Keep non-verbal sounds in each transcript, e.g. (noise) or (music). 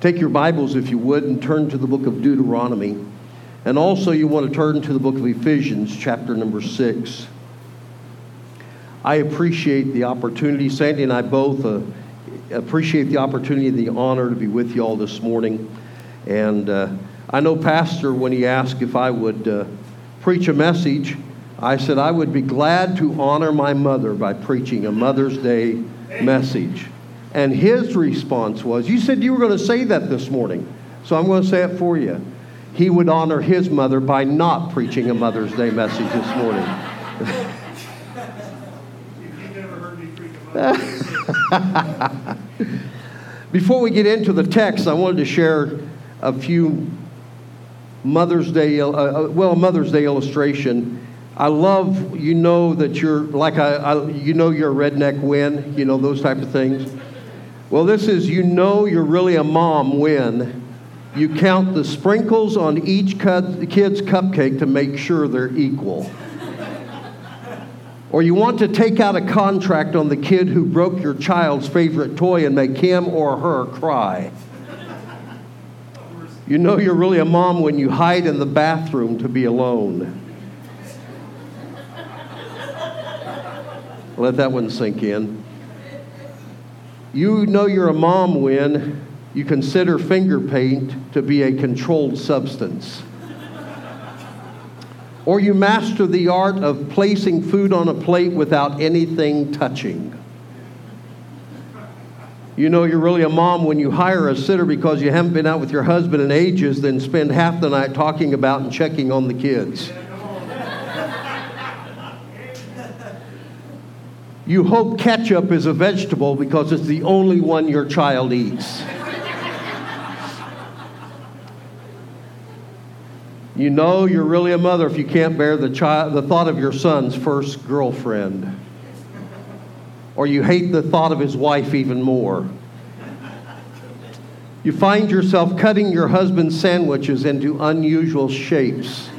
Take your Bibles, if you would, and turn to the book of Deuteronomy. And also, you want to turn to the book of Ephesians, chapter number 6. I appreciate the opportunity. Sandy and I both uh, appreciate the opportunity and the honor to be with you all this morning. And uh, I know Pastor, when he asked if I would uh, preach a message, I said I would be glad to honor my mother by preaching a Mother's Day message. And his response was, You said you were going to say that this morning, so I'm going to say it for you. He would honor his mother by not preaching a Mother's Day message this morning. (laughs) Before we get into the text, I wanted to share a few Mother's Day, uh, uh well, a Mother's Day illustration I love, you know, that you're like, I, you know, you're a redneck win, you know, those type of things. Well, this is, you know, you're really a mom when you count the sprinkles on each kid's cupcake to make sure they're equal. or you want to take out a contract on the kid who broke your child's favorite toy and make him or her cry. You know you're really a mom when you hide in the bathroom to be alone. Let that one sink in. You know you're a mom when you consider finger paint to be a controlled substance. or you master the art of placing food on a plate without anything touching. You know you're really a mom when you hire a sitter because you haven't been out with your husband in ages, then spend half the night talking about and checking on the kids. You hope ketchup is a vegetable because it's the only one your child eats. you know you're really a mother if you can't bear the, child, the thought of your son's first girlfriend. Or you hate the thought of his wife even more. You find yourself cutting your husband's sandwiches into unusual shapes.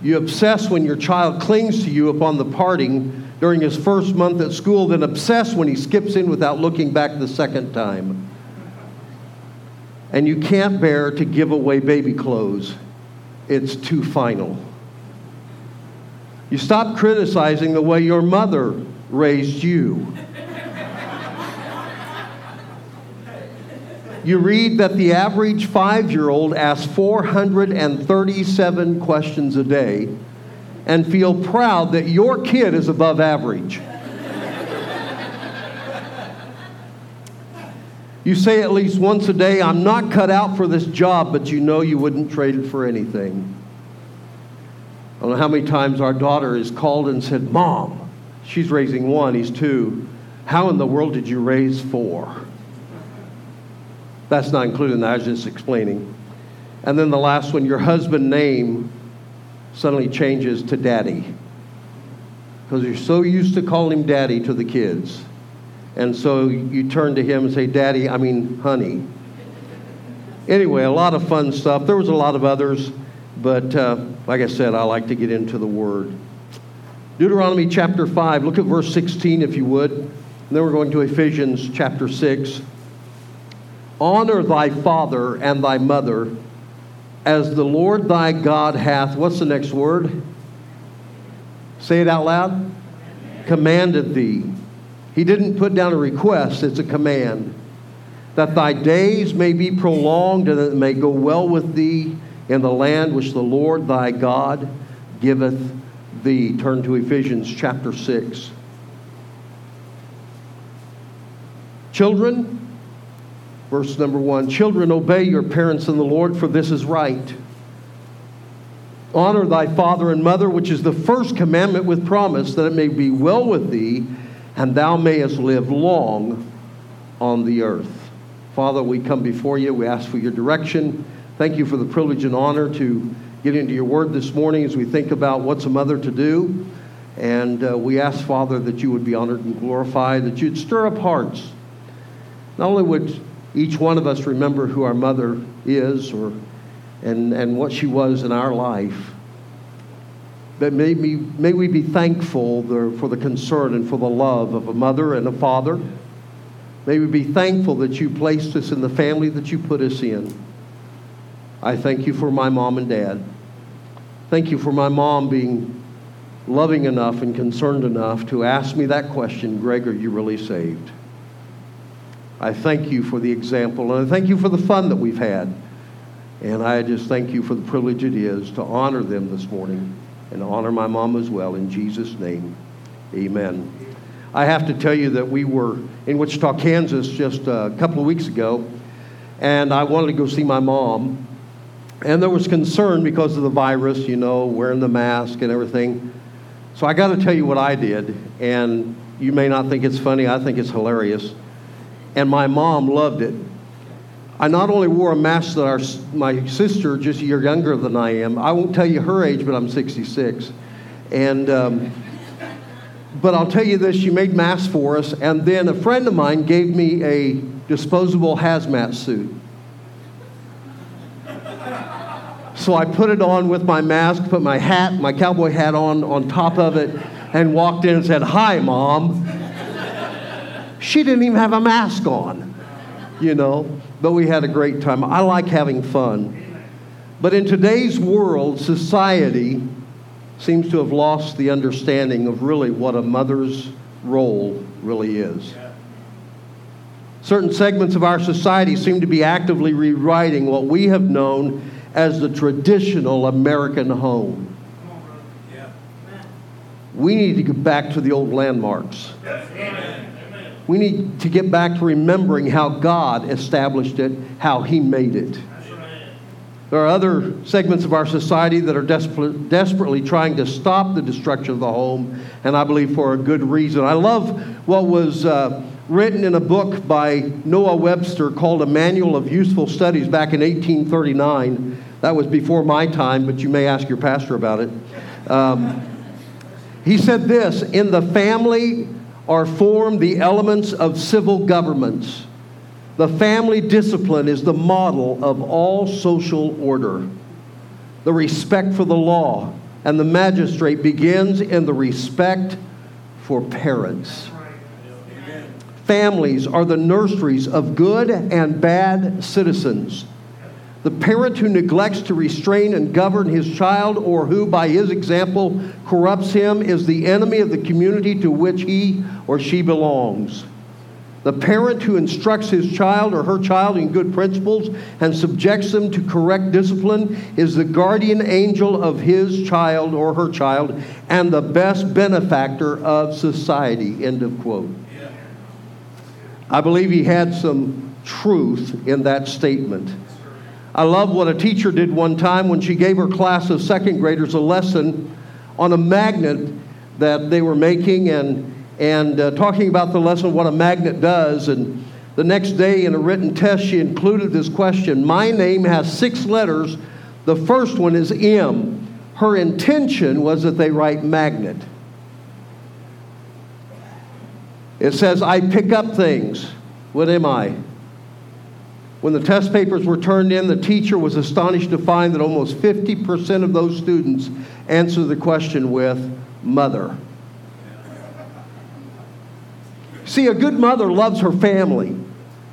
You obsess when your child clings to you upon the parting during his first month at school, then obsessed when he skips in without looking back the second time. And you can't bear to give away baby clothes, it's too final. You stop criticizing the way your mother raised you. you read that the average five year old asks 437 questions a day and feel proud that your kid is above average. you say at least once a day, I'm not cut out for this job, but you know you wouldn't trade it for anything. I don't know how many times our daughter has called and said, Mom, she's raising one, he's two. How in the world did you raise four? That's not including that, I was just explaining. And then the last one, your husband name suddenly changes to daddy. Because you're so used to calling him daddy to the kids. And so you turn to him and say, Daddy, I mean, honey. Anyway, a lot of fun stuff. There was a lot of others, but uh, like I said, I like to get into the Word. Deuteronomy chapter 5, look at verse 16 if you would. And then we're going to Ephesians chapter 6. Honor thy father and thy mother, as the Lord thy God hath, what's the next word? Say it out loud. Commanded thee. He didn't put down a request, it's a command. That thy days may be prolonged and that it may go well with thee in the land which the Lord thy God giveth thee. Turn to Ephesians chapter 6. Children, Verse number one Children, obey your parents in the Lord, for this is right. Honor thy father and mother, which is the first commandment with promise, that it may be well with thee, and thou mayest live long on the earth. Father, we come before you. We ask for your direction. Thank you for the privilege and honor to get into your word this morning as we think about what's a mother to do. And uh, we ask, Father, that you would be honored and glorified, that you'd stir up hearts. Not only would each one of us remember who our mother is or, and, and what she was in our life. But may we, may we be thankful for the concern and for the love of a mother and a father, May we be thankful that you placed us in the family that you put us in. I thank you for my mom and dad. Thank you for my mom being loving enough and concerned enough to ask me that question Greg, are you really saved? I thank you for the example, and I thank you for the fun that we've had. And I just thank you for the privilege it is to honor them this morning and honor my mom as well. In Jesus' name, amen. I have to tell you that we were in Wichita, Kansas just a couple of weeks ago, and I wanted to go see my mom. And there was concern because of the virus, you know, wearing the mask and everything. So I got to tell you what I did, and you may not think it's funny, I think it's hilarious. And my mom loved it. I not only wore a mask that our, my sister, just a year younger than I am, I won't tell you her age, but I'm 66. And, um, but I'll tell you this she made masks for us, and then a friend of mine gave me a disposable hazmat suit. So I put it on with my mask, put my hat, my cowboy hat on on top of it, and walked in and said, Hi, Mom. She didn't even have a mask on, you know, but we had a great time. I like having fun. But in today's world, society seems to have lost the understanding of really what a mother's role really is. Certain segments of our society seem to be actively rewriting what we have known as the traditional American home. We need to get back to the old landmarks. We need to get back to remembering how God established it, how He made it. There are other segments of our society that are desperate, desperately trying to stop the destruction of the home, and I believe for a good reason. I love what was uh, written in a book by Noah Webster called A Manual of Useful Studies back in 1839. That was before my time, but you may ask your pastor about it. Um, he said this In the family are formed the elements of civil governments. The family discipline is the model of all social order. The respect for the law and the magistrate begins in the respect for parents. Families are the nurseries of good and bad citizens. The parent who neglects to restrain and govern his child or who, by his example, corrupts him is the enemy of the community to which he or she belongs. The parent who instructs his child or her child in good principles and subjects them to correct discipline is the guardian angel of his child or her child and the best benefactor of society. End of quote. I believe he had some truth in that statement. I love what a teacher did one time when she gave her class of second graders a lesson on a magnet that they were making and, and uh, talking about the lesson, what a magnet does. And the next day in a written test, she included this question My name has six letters. The first one is M. Her intention was that they write magnet. It says, I pick up things. What am I? When the test papers were turned in, the teacher was astonished to find that almost 50% of those students answered the question with mother. See, a good mother loves her family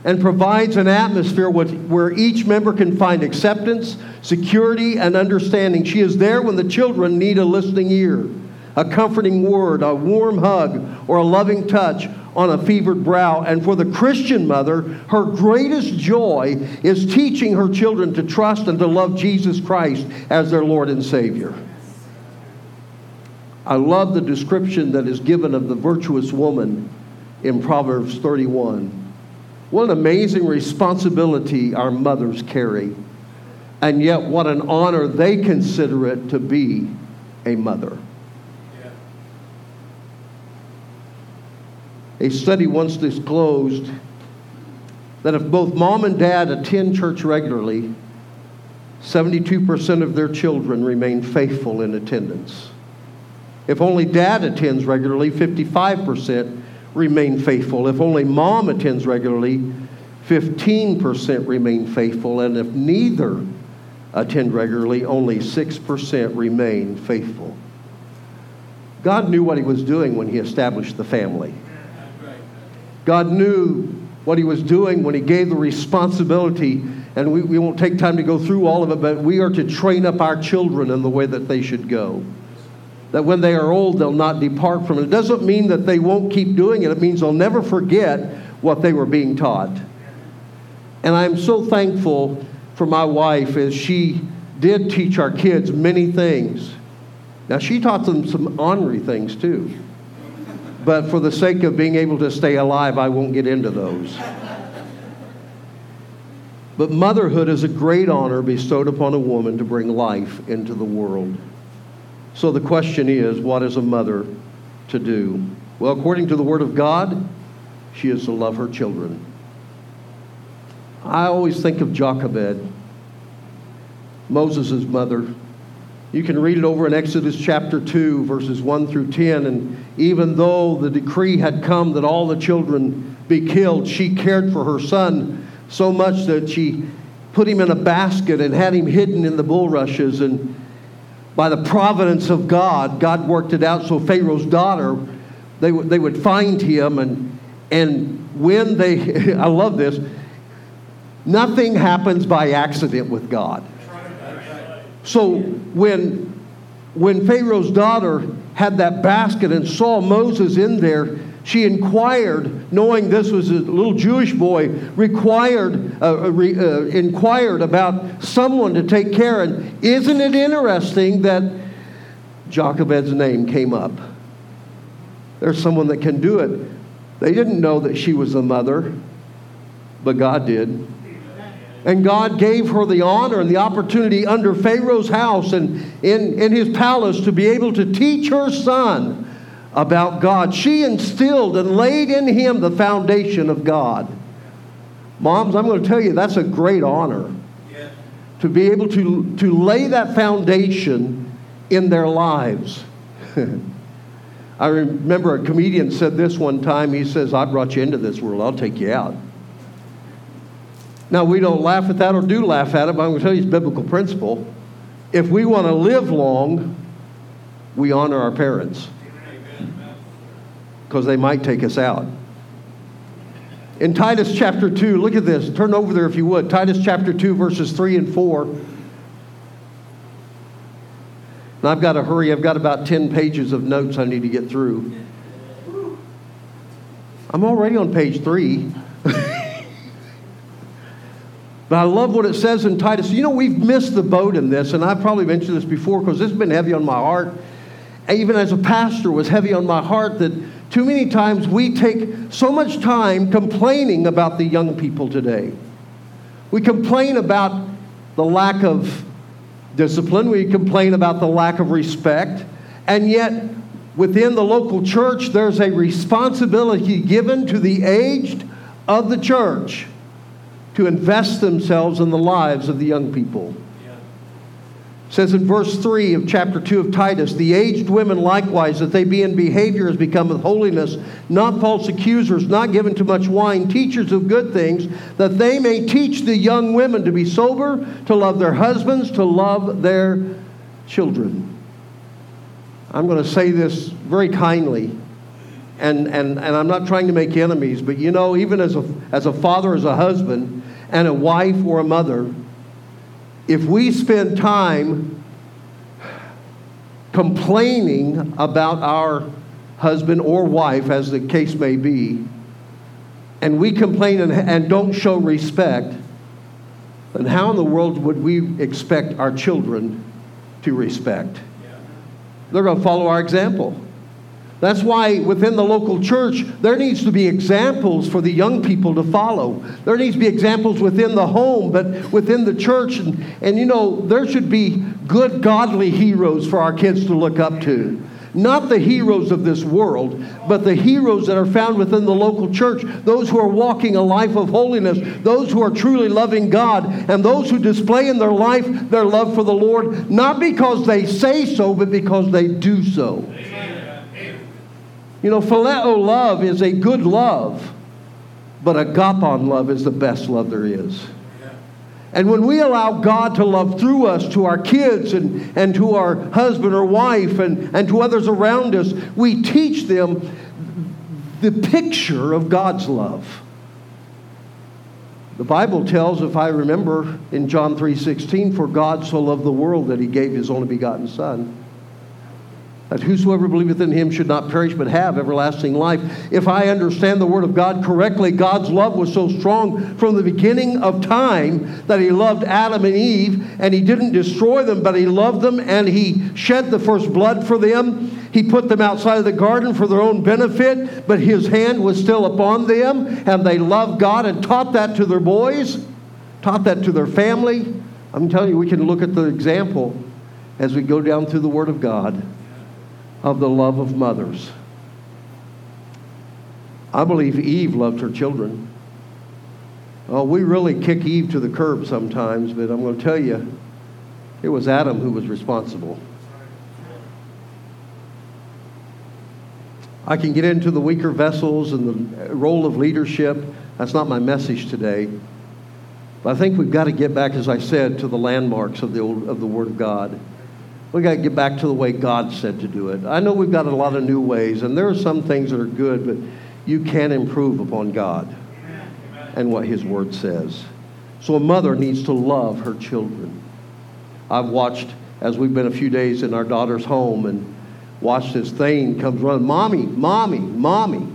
and provides an atmosphere where each member can find acceptance, security, and understanding. She is there when the children need a listening ear, a comforting word, a warm hug, or a loving touch on a fevered brow. And for the Christian mother, her greatest joy is teaching her children to trust and to love Jesus Christ as their Lord and Savior. I love the description that is given of the virtuous woman in Proverbs 31. What an amazing responsibility our mothers carry, and yet what an honor they consider it to be a mother. A study once disclosed that if both mom and dad attend church regularly, 72% of their children remain faithful in attendance. If only dad attends regularly, 55% remain faithful. If only mom attends regularly, 15% remain faithful. And if neither attend regularly, only 6% remain faithful. God knew what he was doing when he established the family. God knew what he was doing when he gave the responsibility. And we, we won't take time to go through all of it, but we are to train up our children in the way that they should go. That when they are old, they'll not depart from it. It doesn't mean that they won't keep doing it, it means they'll never forget what they were being taught. And I'm so thankful for my wife as she did teach our kids many things. Now, she taught them some ornery things too. But for the sake of being able to stay alive, I won't get into those. But motherhood is a great honor bestowed upon a woman to bring life into the world. So the question is what is a mother to do? Well, according to the Word of God, she is to love her children. I always think of Jochebed, Moses' mother. You can read it over in Exodus chapter 2, verses 1 through 10. And even though the decree had come that all the children be killed, she cared for her son so much that she put him in a basket and had him hidden in the bulrushes. And by the providence of God, God worked it out so Pharaoh's daughter, they, w- they would find him. And, and when they, (laughs) I love this, nothing happens by accident with God. So when, when Pharaoh's daughter had that basket and saw Moses in there, she inquired, knowing this was a little Jewish boy, required, uh, uh, re, uh, inquired about someone to take care. Of. And isn't it interesting that Jochebed's name came up? There's someone that can do it. They didn't know that she was the mother, but God did. And God gave her the honor and the opportunity under Pharaoh's house and in, in his palace to be able to teach her son about God. She instilled and laid in him the foundation of God. Moms, I'm going to tell you that's a great honor to be able to, to lay that foundation in their lives. (laughs) I remember a comedian said this one time. He says, I brought you into this world, I'll take you out. Now, we don't laugh at that or do laugh at it, but I'm going to tell you it's a biblical principle. If we want to live long, we honor our parents because they might take us out. In Titus chapter 2, look at this. Turn over there if you would. Titus chapter 2, verses 3 and 4. And I've got to hurry. I've got about 10 pages of notes I need to get through. I'm already on page 3. (laughs) But I love what it says in Titus. You know, we've missed the boat in this, and I've probably mentioned this before because this has been heavy on my heart. Even as a pastor, was heavy on my heart that too many times we take so much time complaining about the young people today. We complain about the lack of discipline, we complain about the lack of respect, and yet within the local church, there's a responsibility given to the aged of the church to invest themselves in the lives of the young people. It says in verse 3 of chapter 2 of Titus, the aged women likewise, that they be in behavior as become of holiness, not false accusers, not given to much wine, teachers of good things, that they may teach the young women to be sober, to love their husbands, to love their children. I'm going to say this very kindly and, and, and I'm not trying to make enemies, but you know, even as a, as a father, as a husband, and a wife or a mother, if we spend time complaining about our husband or wife, as the case may be, and we complain and, and don't show respect, then how in the world would we expect our children to respect? They're going to follow our example. That's why within the local church, there needs to be examples for the young people to follow. There needs to be examples within the home, but within the church. And, and you know, there should be good, godly heroes for our kids to look up to. Not the heroes of this world, but the heroes that are found within the local church. Those who are walking a life of holiness, those who are truly loving God, and those who display in their life their love for the Lord, not because they say so, but because they do so. You know, phileo love is a good love, but agapon love is the best love there is. And when we allow God to love through us to our kids and, and to our husband or wife and, and to others around us, we teach them the picture of God's love. The Bible tells, if I remember, in John 3:16, for God so loved the world that he gave his only begotten son that whosoever believeth in him should not perish but have everlasting life. If I understand the word of God correctly, God's love was so strong from the beginning of time that he loved Adam and Eve and he didn't destroy them, but he loved them and he shed the first blood for them. He put them outside of the garden for their own benefit, but his hand was still upon them and they loved God and taught that to their boys, taught that to their family. I'm telling you, we can look at the example as we go down through the Word of God of the love of mothers. I believe Eve loved her children. Oh, we really kick Eve to the curb sometimes, but I'm going to tell you, it was Adam who was responsible. I can get into the weaker vessels and the role of leadership. That's not my message today. But I think we've got to get back, as I said, to the landmarks of the, old, of the Word of God. We got to get back to the way God said to do it. I know we've got a lot of new ways, and there are some things that are good, but you can improve upon God and what His Word says. So a mother needs to love her children. I've watched as we've been a few days in our daughter's home and watched this thing comes running, mommy, mommy, mommy.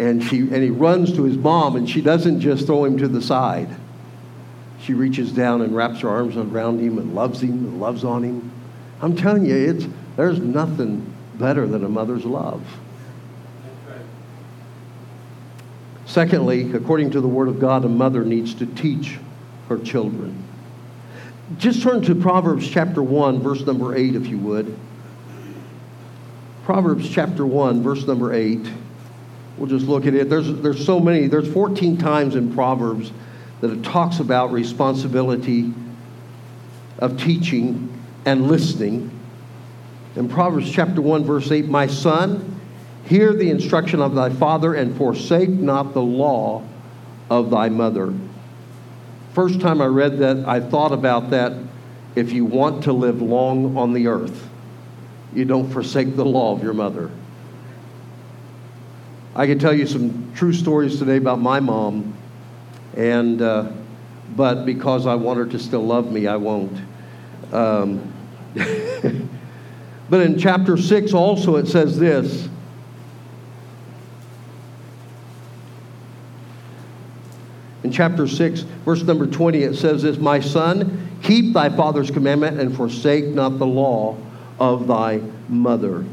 And she and he runs to his mom and she doesn't just throw him to the side. She reaches down and wraps her arms around him and loves him and loves on him. I'm telling you, it's, there's nothing better than a mother's love. Secondly, according to the Word of God, a mother needs to teach her children. Just turn to Proverbs chapter 1, verse number 8, if you would. Proverbs chapter 1, verse number 8. We'll just look at it. There's, there's so many, there's 14 times in Proverbs that it talks about responsibility of teaching and listening. In Proverbs chapter 1, verse 8, My son, hear the instruction of thy father and forsake not the law of thy mother. First time I read that, I thought about that. If you want to live long on the earth, you don't forsake the law of your mother. I can tell you some true stories today about my mom, and uh, but because I want her to still love me, I won't. Um, (laughs) but in chapter 6 also it says this In chapter 6, verse number 20, it says this My son, keep thy father's commandment and forsake not the law of thy mother.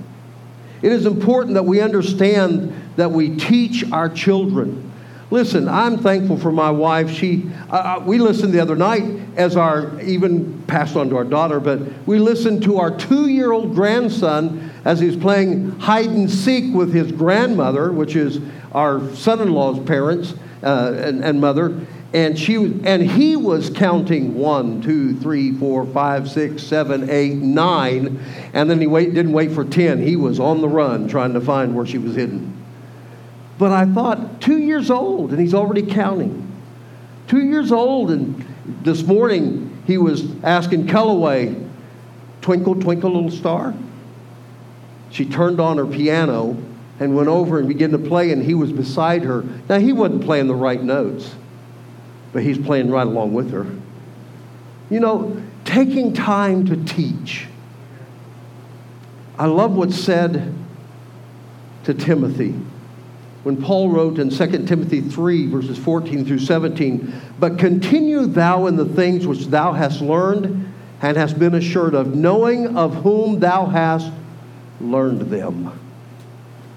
It is important that we understand that we teach our children Listen, I'm thankful for my wife. She, uh, uh, we listened the other night as our, even passed on to our daughter, but we listened to our two year old grandson as he's playing hide and seek with his grandmother, which is our son in law's parents uh, and, and mother. And, she, and he was counting one, two, three, four, five, six, seven, eight, nine, and then he wait, didn't wait for 10. He was on the run trying to find where she was hidden. But I thought, two years old, and he's already counting. Two years old, and this morning he was asking Callaway, Twinkle, twinkle, little star. She turned on her piano and went over and began to play, and he was beside her. Now, he wasn't playing the right notes, but he's playing right along with her. You know, taking time to teach. I love what's said to Timothy when Paul wrote in 2 Timothy 3, verses 14 through 17, But continue thou in the things which thou hast learned and hast been assured of, knowing of whom thou hast learned them.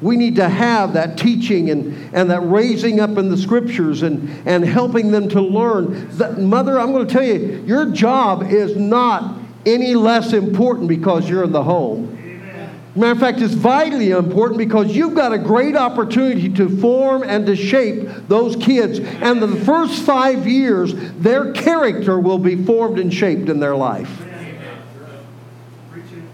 We need to have that teaching and, and that raising up in the scriptures and, and helping them to learn. That, mother, I'm going to tell you, your job is not any less important because you're in the home. Matter of fact, it's vitally important because you've got a great opportunity to form and to shape those kids. And the first five years, their character will be formed and shaped in their life.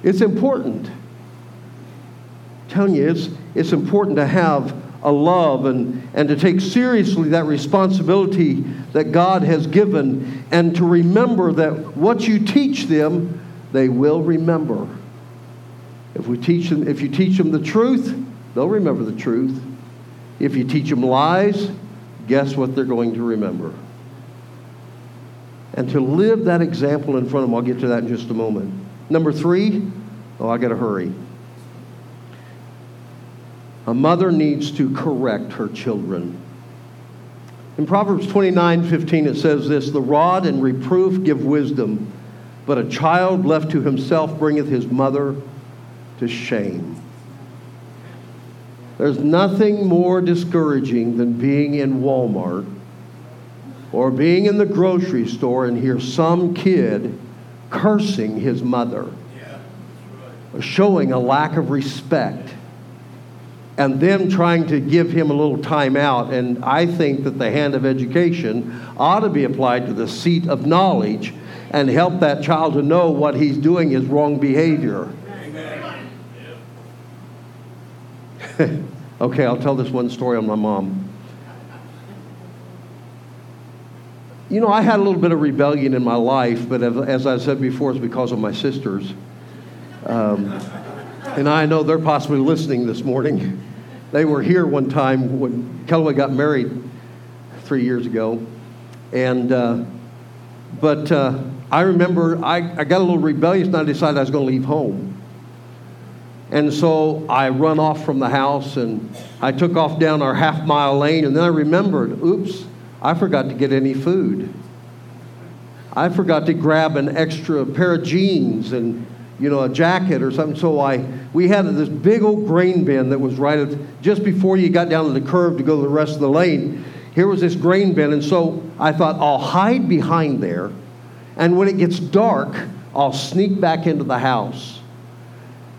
It's important. I'm telling you, it's, it's important to have a love and, and to take seriously that responsibility that God has given and to remember that what you teach them, they will remember. If, we teach them, if you teach them the truth, they'll remember the truth. If you teach them lies, guess what they're going to remember? And to live that example in front of them, I'll get to that in just a moment. Number three, oh, I got to hurry. A mother needs to correct her children. In Proverbs 29 15, it says this The rod and reproof give wisdom, but a child left to himself bringeth his mother to shame. There's nothing more discouraging than being in Walmart or being in the grocery store and hear some kid cursing his mother, showing a lack of respect and them trying to give him a little time out. And I think that the hand of education ought to be applied to the seat of knowledge and help that child to know what he's doing is wrong behavior. (laughs) okay, I'll tell this one story on my mom. You know, I had a little bit of rebellion in my life, but as I said before, it's because of my sisters. Um, and I know they're possibly listening this morning. They were here one time when Kellaway got married three years ago. And, uh, but uh, I remember I, I got a little rebellious and I decided I was going to leave home. And so I run off from the house and I took off down our half mile lane. And then I remembered, oops, I forgot to get any food. I forgot to grab an extra pair of jeans and you know, a jacket or something. So I, we had this big old grain bin that was right at, just before you got down to the curve to go to the rest of the lane. Here was this grain bin, and so I thought I'll hide behind there, and when it gets dark, I'll sneak back into the house,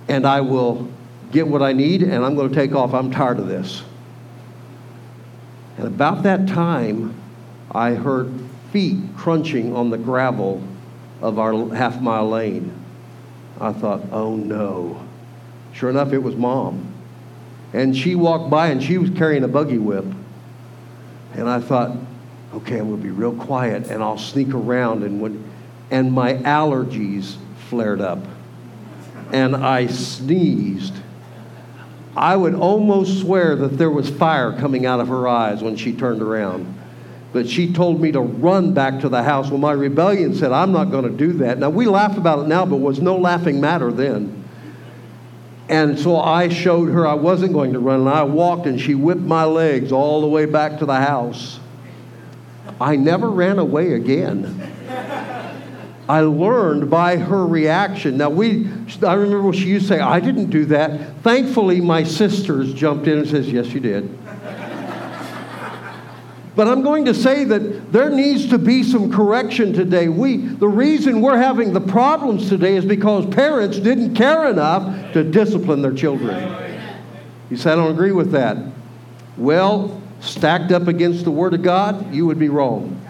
and I will get what I need, and I'm going to take off. I'm tired of this. And about that time, I heard feet crunching on the gravel of our half mile lane. I thought, oh no. Sure enough, it was mom. And she walked by and she was carrying a buggy whip. And I thought, okay, I'm going to be real quiet and I'll sneak around. And, when, and my allergies flared up. And I sneezed. I would almost swear that there was fire coming out of her eyes when she turned around but she told me to run back to the house. Well, my rebellion said, I'm not going to do that. Now, we laugh about it now, but it was no laughing matter then. And so I showed her I wasn't going to run, and I walked, and she whipped my legs all the way back to the house. I never ran away again. I learned by her reaction. Now, we, I remember she used to say, I didn't do that. Thankfully, my sisters jumped in and says, Yes, you did. But I'm going to say that there needs to be some correction today. We, the reason we're having the problems today is because parents didn't care enough to discipline their children. You say, I don't agree with that. Well, stacked up against the Word of God, you would be wrong.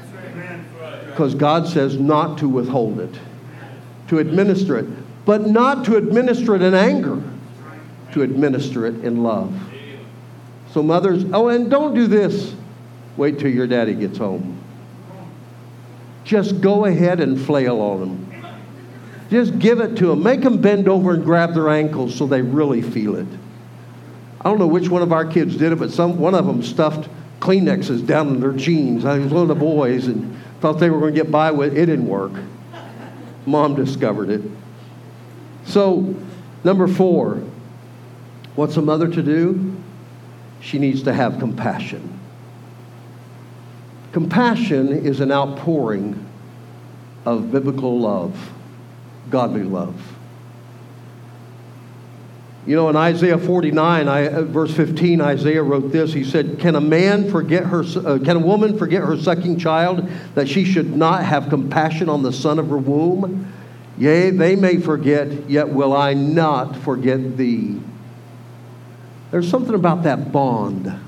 Because God says not to withhold it, to administer it, but not to administer it in anger, to administer it in love. So, mothers, oh, and don't do this. Wait till your daddy gets home. Just go ahead and flail on them. Just give it to them. Make them bend over and grab their ankles so they really feel it. I don't know which one of our kids did it, but some one of them stuffed Kleenexes down in their jeans. I was one of the boys and thought they were going to get by with it. It didn't work. Mom discovered it. So, number four, what's a mother to do? She needs to have compassion. Compassion is an outpouring of biblical love, godly love. You know, in Isaiah 49, I, uh, verse 15, Isaiah wrote this. He said, Can a man forget her, uh, can a woman forget her sucking child that she should not have compassion on the son of her womb? Yea, they may forget, yet will I not forget thee. There's something about that bond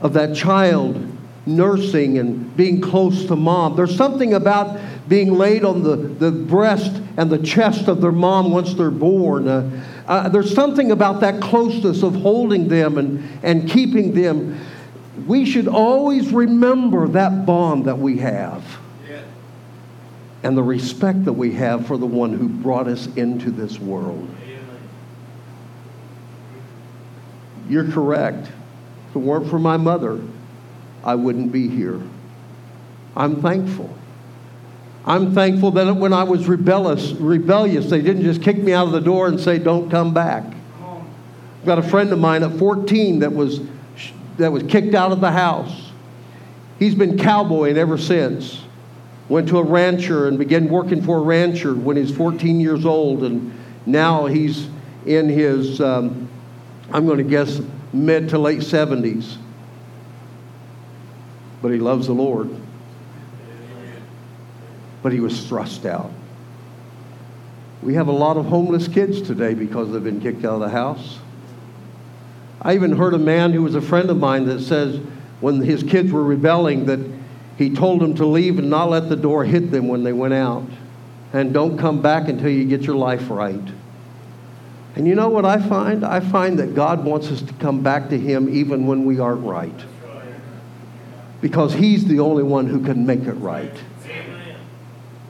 of that child nursing and being close to mom. There's something about being laid on the, the breast and the chest of their mom once they're born. Uh, uh, there's something about that closeness of holding them and, and keeping them. We should always remember that bond that we have and the respect that we have for the one who brought us into this world. You're correct. If it weren't for my mother, I wouldn't be here. I'm thankful. I'm thankful that when I was rebellious, rebellious, they didn't just kick me out of the door and say, "Don't come back." I've got a friend of mine at 14 that was that was kicked out of the house. He's been cowboying ever since. Went to a rancher and began working for a rancher when he's 14 years old, and now he's in his, um, I'm going to guess, mid to late 70s. But he loves the Lord. But he was thrust out. We have a lot of homeless kids today because they've been kicked out of the house. I even heard a man who was a friend of mine that says when his kids were rebelling that he told them to leave and not let the door hit them when they went out. And don't come back until you get your life right. And you know what I find? I find that God wants us to come back to Him even when we aren't right. Because He's the only one who can make it right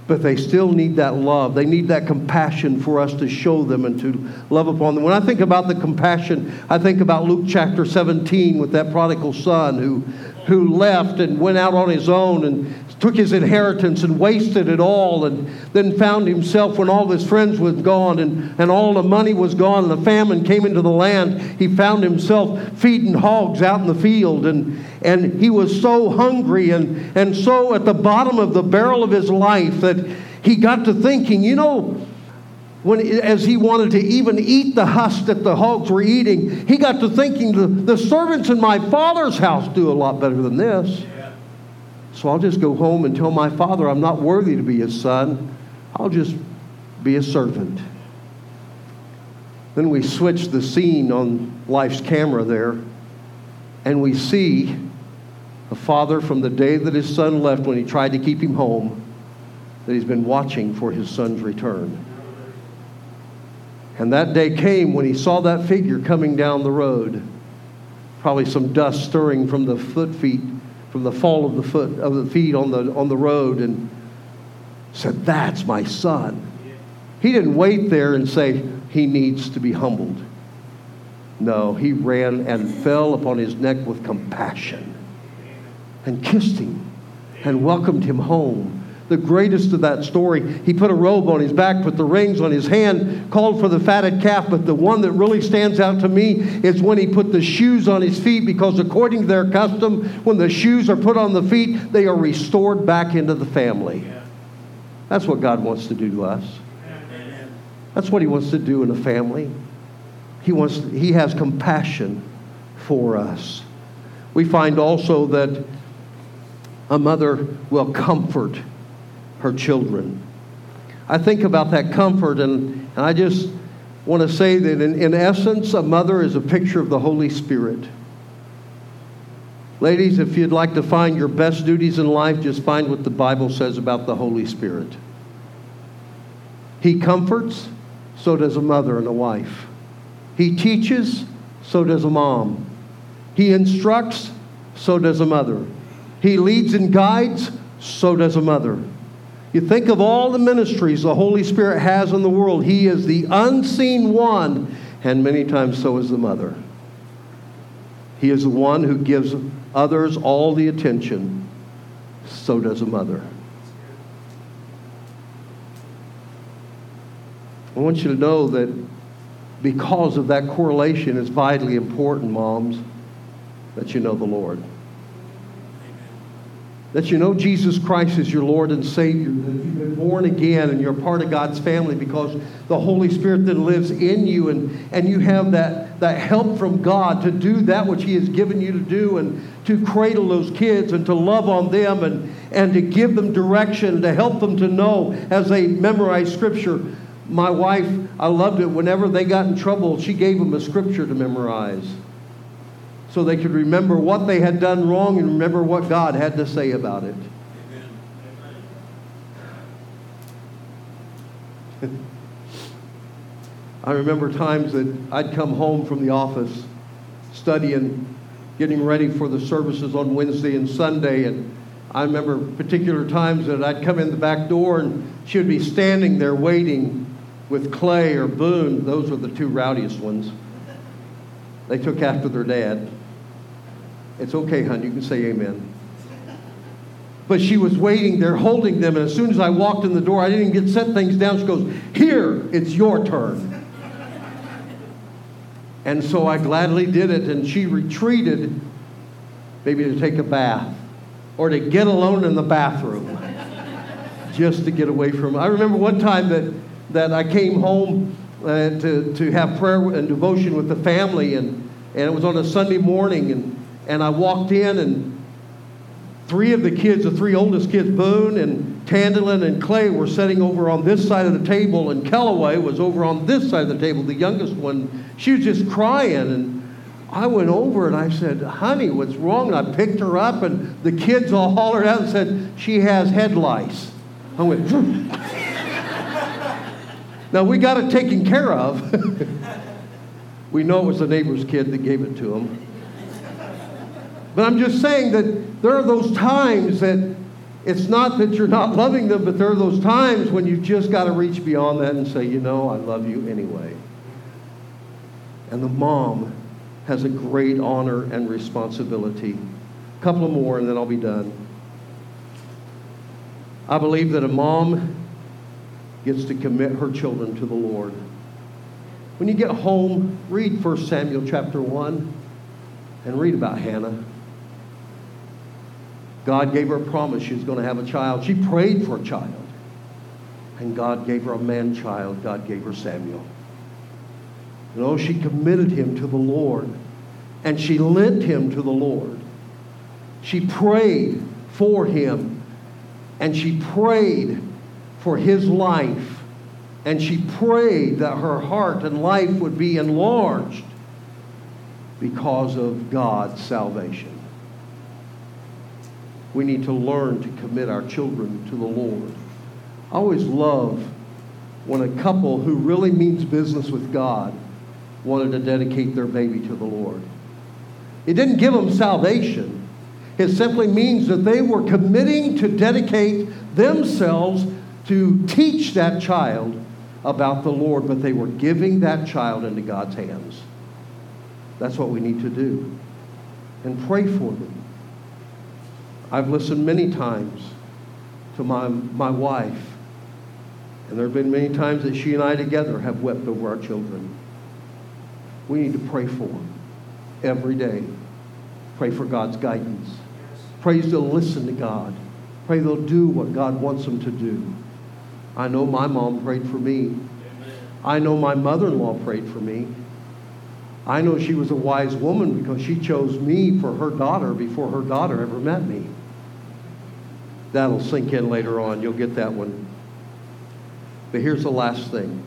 but they still need that love. They need that compassion for us to show them and to love upon them. When I think about the compassion, I think about Luke chapter 17 with that prodigal son who, who left and went out on his own and took his inheritance and wasted it all and then found himself when all his friends was gone and, and all the money was gone and the famine came into the land he found himself feeding hogs out in the field and, and he was so hungry and, and so at the bottom of the barrel of his life that he got to thinking you know when, as he wanted to even eat the husk that the hogs were eating, he got to thinking the, the servants in my father's house do a lot better than this. So I'll just go home and tell my father I'm not worthy to be his son. I'll just be a servant. Then we switch the scene on life's camera there, and we see a father from the day that his son left when he tried to keep him home, that he's been watching for his son's return. And that day came when he saw that figure coming down the road, probably some dust stirring from the foot feet from the fall of the foot of the feet on the on the road and said, That's my son. He didn't wait there and say, He needs to be humbled. No, he ran and fell upon his neck with compassion and kissed him and welcomed him home the greatest of that story. He put a robe on his back, put the rings on his hand, called for the fatted calf. But the one that really stands out to me is when he put the shoes on his feet, because according to their custom, when the shoes are put on the feet, they are restored back into the family. That's what God wants to do to us. That's what he wants to do in a family. He, wants, he has compassion for us. We find also that a mother will comfort her children. I think about that comfort, and, and I just want to say that in, in essence, a mother is a picture of the Holy Spirit. Ladies, if you'd like to find your best duties in life, just find what the Bible says about the Holy Spirit. He comforts, so does a mother and a wife. He teaches, so does a mom. He instructs, so does a mother. He leads and guides, so does a mother. You think of all the ministries the Holy Spirit has in the world. He is the unseen one, and many times so is the mother. He is the one who gives others all the attention. So does a mother. I want you to know that because of that correlation, it's vitally important, moms, that you know the Lord that you know Jesus Christ is your Lord and Savior, that you've been born again and you're part of God's family because the Holy Spirit then lives in you and, and you have that, that help from God to do that which He has given you to do and to cradle those kids and to love on them and, and to give them direction, to help them to know as they memorize Scripture. My wife, I loved it. Whenever they got in trouble, she gave them a Scripture to memorize so they could remember what they had done wrong and remember what God had to say about it. (laughs) I remember times that I'd come home from the office studying, getting ready for the services on Wednesday and Sunday, and I remember particular times that I'd come in the back door and she would be standing there waiting with Clay or Boone. Those were the two rowdiest ones. They took after their dad. It's okay, hon, you can say amen. But she was waiting there holding them, and as soon as I walked in the door, I didn't get set things down. She goes, Here, it's your turn. And so I gladly did it, and she retreated, maybe to take a bath or to get alone in the bathroom just to get away from. I remember one time that, that I came home uh, to, to have prayer and devotion with the family, and, and it was on a Sunday morning, and, and I walked in, and three of the kids, the three oldest kids, Boone and Tandalin and Clay, were sitting over on this side of the table, and Kellaway was over on this side of the table, the youngest one. She was just crying, and I went over and I said, honey, what's wrong? And I picked her up, and the kids all hollered out and said, she has head lice. I went, now we got it taken care of. (laughs) we know it was the neighbor's kid that gave it to him. But I'm just saying that there are those times that it's not that you're not loving them, but there are those times when you've just got to reach beyond that and say, you know, I love you anyway. And the mom has a great honor and responsibility. A couple more, and then I'll be done. I believe that a mom gets to commit her children to the Lord. When you get home, read 1 Samuel chapter 1 and read about Hannah. God gave her a promise she was going to have a child. She prayed for a child. And God gave her a man child. God gave her Samuel. You know, she committed him to the Lord and she lent him to the Lord. She prayed for him and she prayed for his life and she prayed that her heart and life would be enlarged because of God's salvation. We need to learn to commit our children to the Lord. I always love when a couple who really means business with God wanted to dedicate their baby to the Lord. It didn't give them salvation. It simply means that they were committing to dedicate themselves to teach that child about the Lord, but they were giving that child into God's hands. That's what we need to do. And pray for them. I've listened many times to my, my wife, and there have been many times that she and I together have wept over our children. We need to pray for them every day. Pray for God's guidance. Pray they'll listen to God. Pray they'll do what God wants them to do. I know my mom prayed for me. I know my mother in law prayed for me. I know she was a wise woman because she chose me for her daughter before her daughter ever met me. That'll sink in later on. You'll get that one. But here's the last thing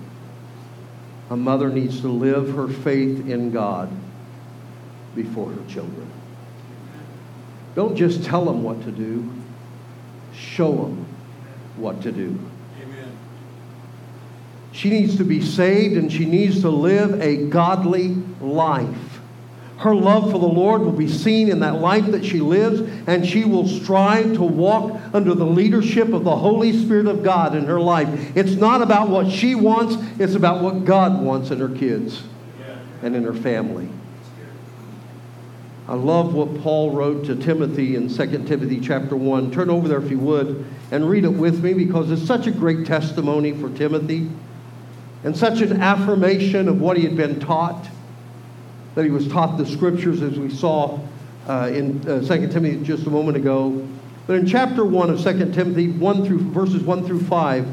a mother needs to live her faith in God before her children. Don't just tell them what to do, show them what to do. Amen. She needs to be saved and she needs to live a godly life. Her love for the Lord will be seen in that life that she lives, and she will strive to walk under the leadership of the Holy Spirit of God in her life. It's not about what she wants, it's about what God wants in her kids and in her family. I love what Paul wrote to Timothy in 2 Timothy chapter 1. Turn over there if you would and read it with me because it's such a great testimony for Timothy and such an affirmation of what he had been taught, that he was taught the scriptures as we saw uh, in uh, 2 Timothy just a moment ago. But in chapter 1 of 2 Timothy, 1 through, verses 1 through 5,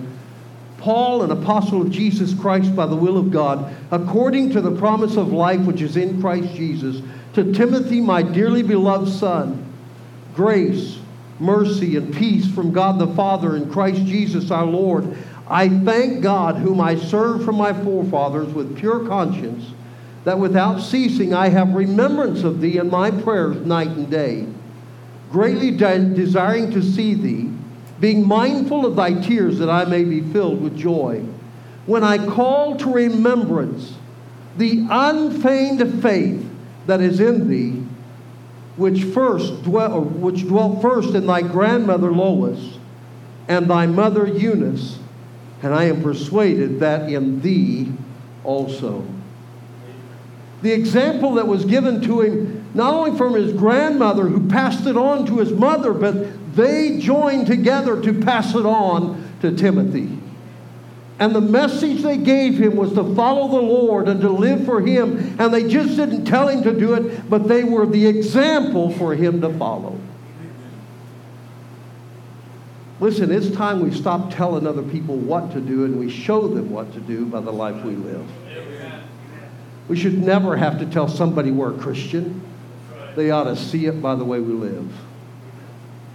Paul, an apostle of Jesus Christ by the will of God, according to the promise of life which is in Christ Jesus, to Timothy, my dearly beloved son, grace, mercy, and peace from God the Father and Christ Jesus our Lord. I thank God, whom I serve from my forefathers with pure conscience, that without ceasing I have remembrance of thee in my prayers night and day, greatly de- desiring to see thee, being mindful of thy tears that I may be filled with joy. when I call to remembrance the unfeigned faith that is in thee, which first dwell, which dwelt first in thy grandmother Lois and thy mother Eunice, and I am persuaded that in thee also. The example that was given to him, not only from his grandmother who passed it on to his mother, but they joined together to pass it on to Timothy. And the message they gave him was to follow the Lord and to live for him. And they just didn't tell him to do it, but they were the example for him to follow. Listen, it's time we stop telling other people what to do and we show them what to do by the life we live. We should never have to tell somebody we're a Christian. They ought to see it by the way we live.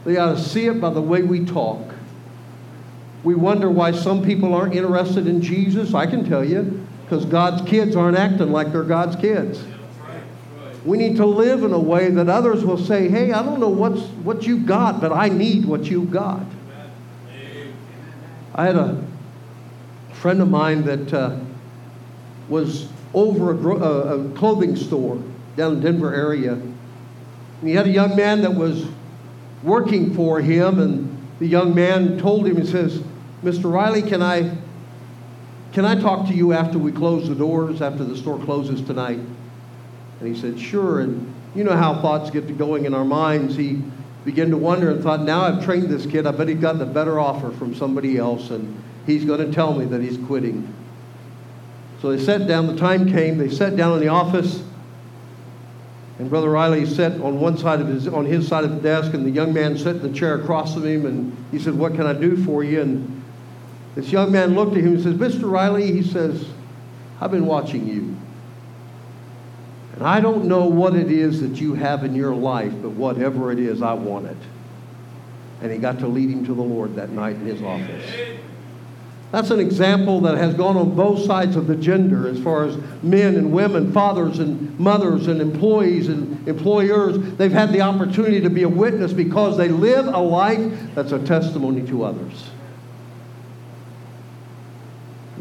They ought to see it by the way we talk. We wonder why some people aren't interested in Jesus. I can tell you, because God's kids aren't acting like they're God's kids. We need to live in a way that others will say, hey, I don't know what's, what you got, but I need what you've got. I had a friend of mine that uh, was over a, uh, a, clothing store down in Denver area. And he had a young man that was working for him, and the young man told him, he says, Mr. Riley, can I, can I talk to you after we close the doors, after the store closes tonight? And he said, Sure. And you know how thoughts get to going in our minds. He began to wonder and thought, Now I've trained this kid. I bet he's gotten a better offer from somebody else, and he's going to tell me that he's quitting. So they sat down. The time came. They sat down in the office. And Brother Riley sat on one side of his on his side of the desk, and the young man sat in the chair across from him, and he said, "What can I do for you?" And this young man looked at him and says, Mr. Riley, he says, I've been watching you. And I don't know what it is that you have in your life, but whatever it is, I want it. And he got to lead him to the Lord that night in his office. That's an example that has gone on both sides of the gender as far as men and women, fathers and mothers and employees and employers. They've had the opportunity to be a witness because they live a life that's a testimony to others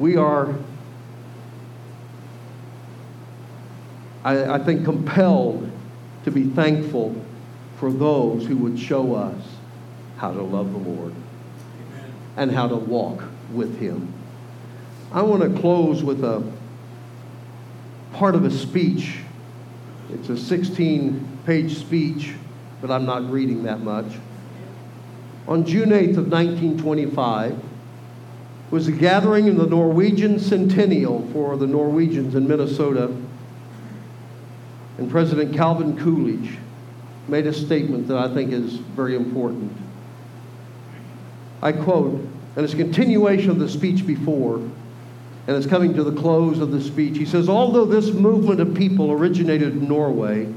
we are, I, I think, compelled to be thankful for those who would show us how to love the Lord Amen. and how to walk with Him. I want to close with a part of a speech. It's a 16 page speech, but I'm not reading that much. On June 8th of 1925, was a gathering in the Norwegian Centennial for the Norwegians in Minnesota. And President Calvin Coolidge made a statement that I think is very important. I quote, and it's a continuation of the speech before, and it's coming to the close of the speech. He says, Although this movement of people originated in Norway,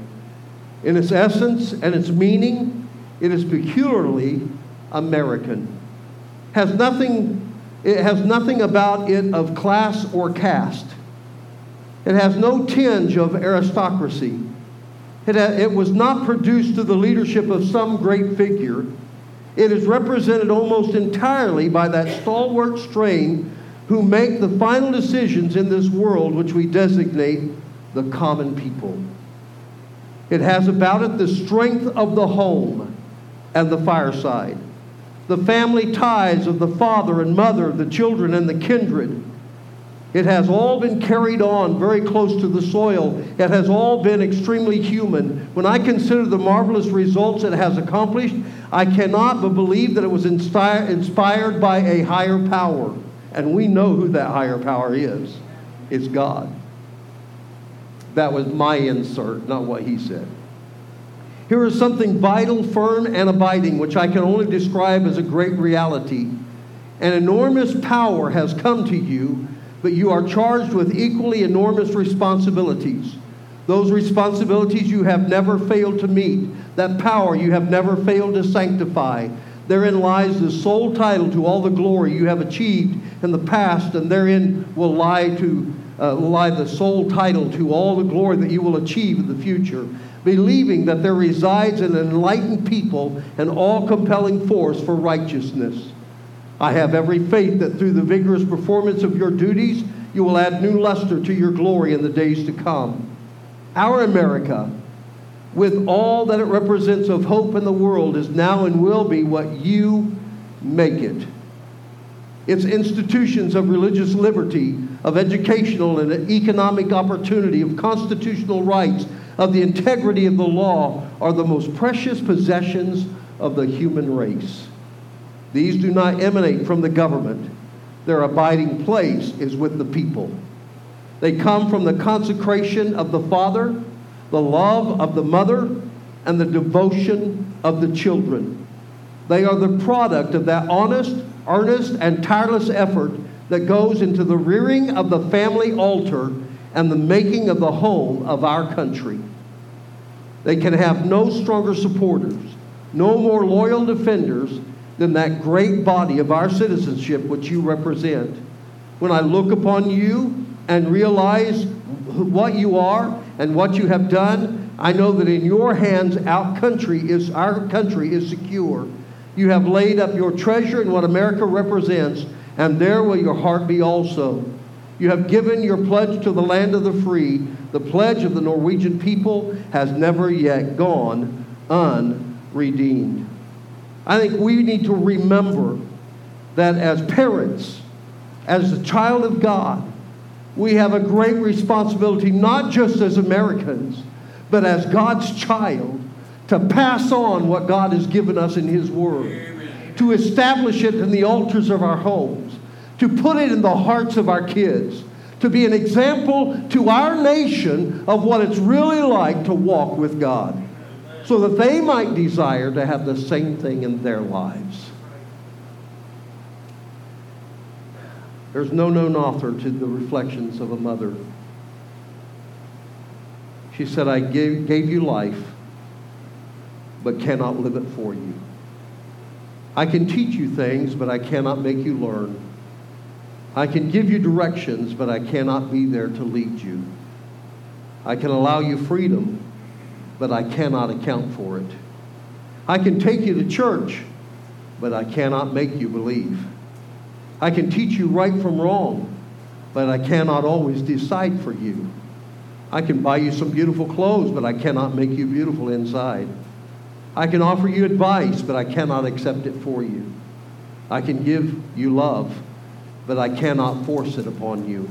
in its essence and its meaning, it is peculiarly American. Has nothing it has nothing about it of class or caste. It has no tinge of aristocracy. It, it was not produced through the leadership of some great figure. It is represented almost entirely by that stalwart strain who make the final decisions in this world which we designate the common people. It has about it the strength of the home and the fireside the family ties of the father and mother, the children, and the kindred. It has all been carried on very close to the soil. It has all been extremely human. When I consider the marvelous results it has accomplished, I cannot but believe that it was inspired by a higher power. And we know who that higher power is it's God. That was my insert, not what he said. Here is something vital, firm, and abiding, which I can only describe as a great reality. An enormous power has come to you, but you are charged with equally enormous responsibilities. Those responsibilities you have never failed to meet, that power you have never failed to sanctify. Therein lies the sole title to all the glory you have achieved in the past, and therein will lie, to, uh, lie the sole title to all the glory that you will achieve in the future believing that there resides an enlightened people an all compelling force for righteousness. I have every faith that through the vigorous performance of your duties, you will add new luster to your glory in the days to come. Our America, with all that it represents of hope in the world, is now and will be what you make it. Its institutions of religious liberty, of educational and economic opportunity, of constitutional rights, of the integrity of the law are the most precious possessions of the human race. These do not emanate from the government. Their abiding place is with the people. They come from the consecration of the father, the love of the mother, and the devotion of the children. They are the product of that honest, earnest, and tireless effort that goes into the rearing of the family altar and the making of the home of our country. They can have no stronger supporters, no more loyal defenders than that great body of our citizenship which you represent. When I look upon you and realize what you are and what you have done, I know that in your hands our country is our country is secure. You have laid up your treasure in what America represents, and there will your heart be also. You have given your pledge to the land of the free. The pledge of the Norwegian people has never yet gone unredeemed. I think we need to remember that as parents, as a child of God, we have a great responsibility, not just as Americans, but as God's child, to pass on what God has given us in His Word, Amen. to establish it in the altars of our homes, to put it in the hearts of our kids, to be an example to our nation of what it's really like to walk with God so that they might desire to have the same thing in their lives. There's no known author to the reflections of a mother. She said, I gave, gave you life, but cannot live it for you. I can teach you things, but I cannot make you learn. I can give you directions, but I cannot be there to lead you. I can allow you freedom, but I cannot account for it. I can take you to church, but I cannot make you believe. I can teach you right from wrong, but I cannot always decide for you. I can buy you some beautiful clothes, but I cannot make you beautiful inside. I can offer you advice, but I cannot accept it for you. I can give you love, but I cannot force it upon you.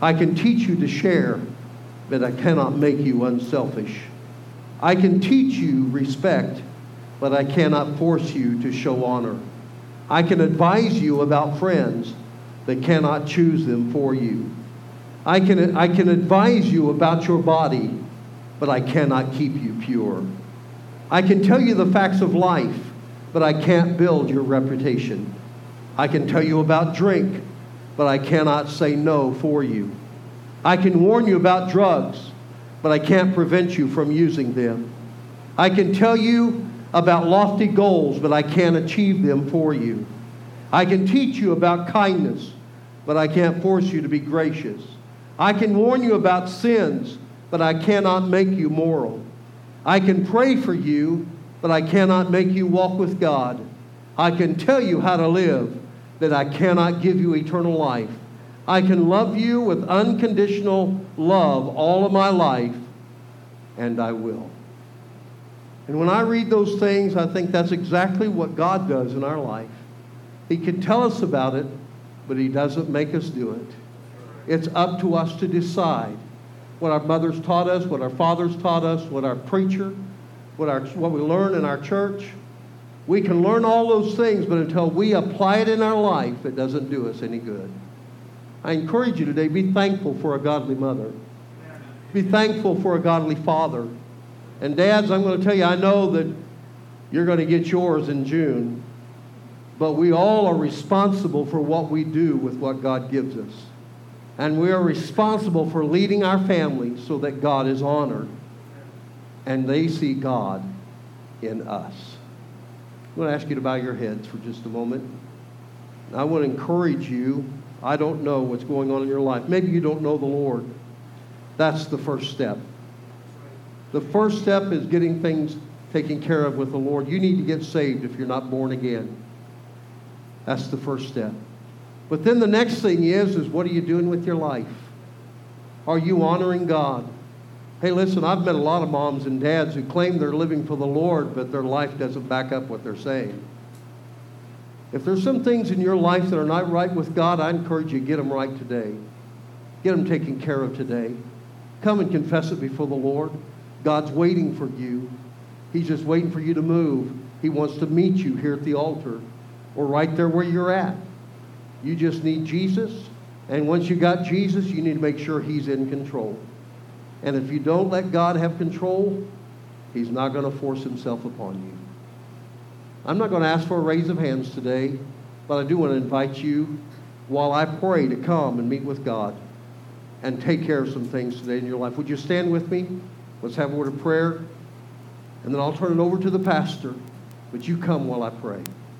I can teach you to share, but I cannot make you unselfish. I can teach you respect, but I cannot force you to show honor. I can advise you about friends, but cannot choose them for you. I can, I can advise you about your body, but I cannot keep you pure. I can tell you the facts of life, but I can't build your reputation. I can tell you about drink, but I cannot say no for you. I can warn you about drugs, but I can't prevent you from using them. I can tell you about lofty goals, but I can't achieve them for you. I can teach you about kindness, but I can't force you to be gracious. I can warn you about sins, but I cannot make you moral. I can pray for you, but I cannot make you walk with God. I can tell you how to live, but I cannot give you eternal life. I can love you with unconditional love all of my life, and I will. And when I read those things, I think that's exactly what God does in our life. He can tell us about it, but He doesn't make us do it. It's up to us to decide what our mothers taught us, what our fathers taught us, what our preacher, what, our, what we learn in our church. We can learn all those things, but until we apply it in our life, it doesn't do us any good. I encourage you today be thankful for a godly mother. Be thankful for a godly father. And dads, I'm going to tell you, I know that you're going to get yours in June, but we all are responsible for what we do with what God gives us. And we are responsible for leading our families so that God is honored and they see God in us. I'm going to ask you to bow your heads for just a moment. I want to encourage you I don't know what's going on in your life. Maybe you don't know the Lord. That's the first step. The first step is getting things taken care of with the Lord. You need to get saved if you're not born again. That's the first step. But then the next thing is, is what are you doing with your life? Are you honoring God? Hey, listen, I've met a lot of moms and dads who claim they're living for the Lord, but their life doesn't back up what they're saying. If there's some things in your life that are not right with God, I encourage you to get them right today. Get them taken care of today. Come and confess it before the Lord. God's waiting for you. He's just waiting for you to move. He wants to meet you here at the altar or right there where you're at. You just need Jesus. And once you got Jesus, you need to make sure He's in control. And if you don't let God have control, He's not going to force Himself upon you. I'm not going to ask for a raise of hands today, but I do want to invite you while I pray to come and meet with God and take care of some things today in your life. Would you stand with me? Let's have a word of prayer. And then I'll turn it over to the pastor. But you come while I pray.